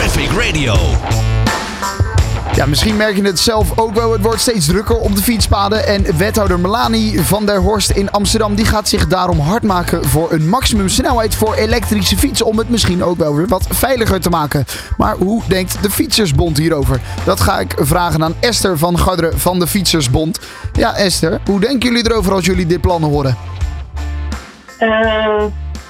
Traffic Radio. Ja, misschien merk je het zelf ook wel. Het wordt steeds drukker op de fietspaden. En wethouder Melanie van der Horst in Amsterdam... die gaat zich daarom hard maken voor een maximumsnelheid voor elektrische fietsen... om het misschien ook wel weer wat veiliger te maken. Maar hoe denkt de Fietsersbond hierover? Dat ga ik vragen aan Esther van Garderen van de Fietsersbond. Ja, Esther, hoe denken jullie erover als jullie dit plan horen? Uh,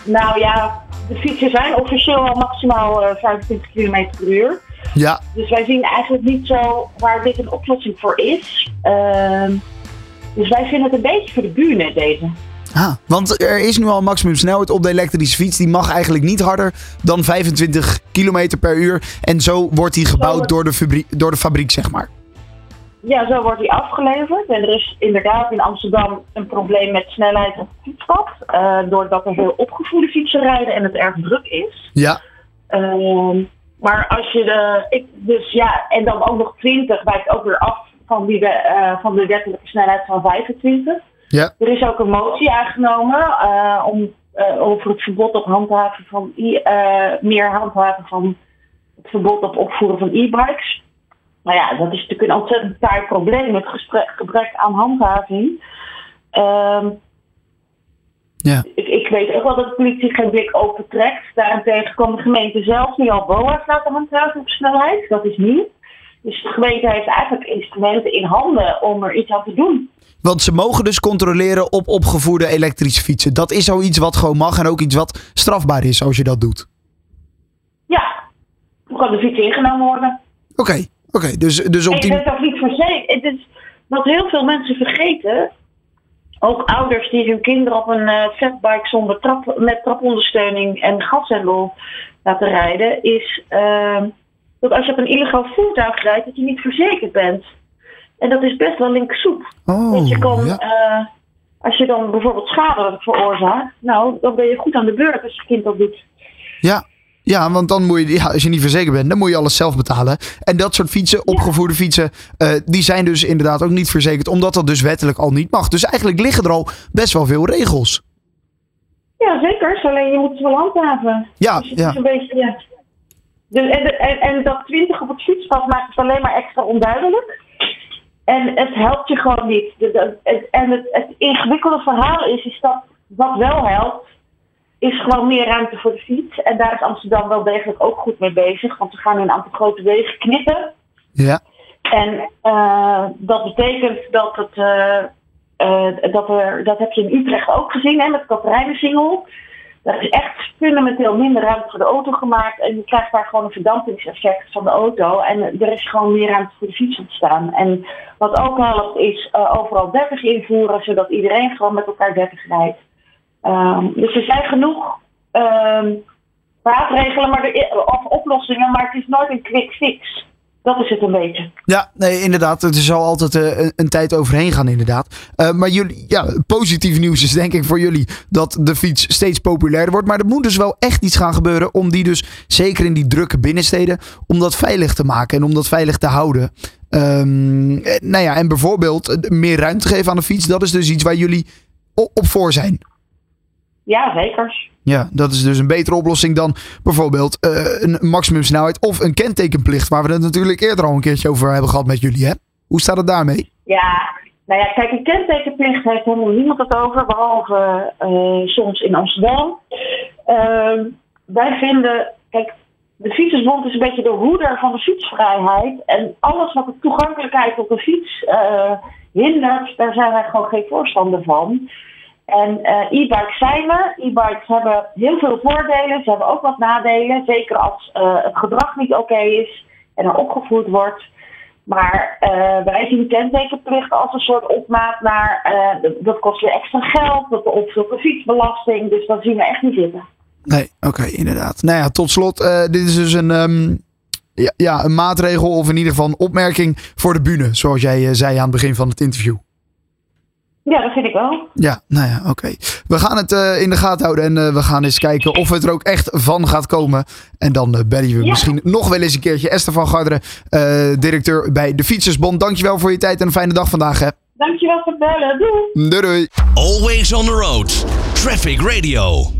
nou ja, de fietsen zijn officieel al maximaal uh, 25 km per uur. Ja. Dus wij zien eigenlijk niet zo waar dit een oplossing voor is. Uh, dus wij vinden het een beetje voor de buren deze. Ah, want er is nu al maximum snelheid op de elektrische fiets. Die mag eigenlijk niet harder dan 25 km per uur. En zo wordt die gebouwd door de, fabriek, door de fabriek, zeg maar. Ja, zo wordt die afgeleverd. En er is inderdaad in Amsterdam een probleem met snelheid op het fietspad. Uh, doordat er veel opgevoede fietsen rijden en het erg druk is. Ja. Uh, maar als je de. Ik, dus ja, en dan ook nog 20 wijkt ook weer af van, die, uh, van de wettelijke snelheid van 25. Ja. Er is ook een motie aangenomen uh, om, over het verbod op handhaven van meer handhaven van het verbod op opvoeren van e-bikes. Nou ja, dat is natuurlijk een ontzettend taai probleem, het gesprek, gebrek aan handhaving. Ja. Ik, ik, weet ook wel dat de politie geen blik opentrekt. Daarentegen kan de gemeente zelf nu al BOA's laten handhaven op snelheid. Dat is nieuw. Dus de gemeente heeft eigenlijk instrumenten in handen om er iets aan te doen. Want ze mogen dus controleren op opgevoerde elektrische fietsen. Dat is zoiets wat gewoon mag en ook iets wat strafbaar is als je dat doet. Ja, dan kan de fiets ingenomen worden. Oké, okay, oké. Okay. Dus, dus op die... Ik ook niet verzekerd. Het is wat heel veel mensen vergeten ook ouders die hun kinderen op een uh, fatbike zonder trap, met trapondersteuning en gashendel laten rijden, is uh, dat als je op een illegaal voertuig rijdt, dat je niet verzekerd bent. En dat is best wel linksoep. Oh, Want je kan, ja. uh, als je dan bijvoorbeeld schade veroorzaakt, nou, dan ben je goed aan de beurt als je kind dat doet. Ja, ja, want dan moet je, ja, als je niet verzekerd bent, dan moet je alles zelf betalen. En dat soort fietsen, opgevoerde fietsen, uh, die zijn dus inderdaad ook niet verzekerd, omdat dat dus wettelijk al niet mag. Dus eigenlijk liggen er al best wel veel regels. Ja, zeker. Alleen je moet het wel handhaven. Ja, dus het ja. is een beetje, ja. Dus, en, en, en dat 20 op het fietspad maakt het alleen maar extra onduidelijk. En het helpt je gewoon niet. En het, het ingewikkelde verhaal is, is dat wat wel helpt, is gewoon meer ruimte voor de fiets. En daar is Amsterdam wel degelijk ook goed mee bezig. Want we gaan een aantal grote wegen knippen. Ja. En uh, dat betekent dat het. Uh, uh, dat, er, dat heb je in Utrecht ook gezien hè, met Katerijnensingel. Er is echt fundamenteel minder ruimte voor de auto gemaakt. En je krijgt daar gewoon een verdampingseffect van de auto. En er is gewoon meer ruimte voor de fiets ontstaan. En wat ook helpt is overal 30 invoeren, zodat iedereen gewoon met elkaar 30 rijdt. Um, dus er zijn genoeg um, maatregelen maar er, of oplossingen, maar het is nooit een quick fix. Dat is het een beetje. Ja, nee, inderdaad. Het zal altijd uh, een, een, tijd overheen gaan, inderdaad. Uh, maar jullie, ja, positief nieuws is denk ik voor jullie dat de fiets steeds populairder wordt. Maar er moet dus wel echt iets gaan gebeuren om die dus, zeker in die drukke binnensteden, om dat veilig te maken en om dat veilig te houden. Um, nou ja, en bijvoorbeeld meer ruimte geven aan de fiets, dat is dus iets waar jullie op voor zijn. Ja, zeker. Ja, dat is dus een betere oplossing dan bijvoorbeeld uh, een maximumsnelheid of een kentekenplicht, waar we het natuurlijk eerder al een keertje over hebben gehad met jullie. Hè? Hoe staat het daarmee? Ja, nou ja, kijk, een kentekenplicht heeft helemaal niemand het over, behalve uh, soms in Amsterdam. Uh, wij vinden, kijk, de Fietsersbond is een beetje de hoeder van de fietsvrijheid. En alles wat de toegankelijkheid op de fiets uh, hindert, daar zijn wij gewoon geen voorstander van. En uh, e-bikes zijn we. E-bikes hebben heel veel voordelen. Ze hebben ook wat nadelen. Zeker als uh, het gedrag niet oké is en er opgevoerd wordt. Maar uh, wij zien kentekenplicht als een soort opmaat naar dat kost je extra geld, dat de fietsbelasting. Dus dat zien we echt niet zitten. Nee, oké, inderdaad. Nou ja, tot slot, dit is dus een, ja, ja, een maatregel of in ieder geval een opmerking voor de bühne, zoals jij zei aan het begin van het interview. Ja, dat vind ik wel. Ja, nou ja, oké. Okay. We gaan het uh, in de gaten houden en uh, we gaan eens kijken of het er ook echt van gaat komen. En dan uh, bellen we ja. misschien nog wel eens een keertje. Esther van Garderen, directeur bij de Fietsersbond. Dankjewel voor je tijd en een fijne dag vandaag. Hè. Dankjewel voor het bellen. Doei. Doei doei. Always on the road. Traffic Radio.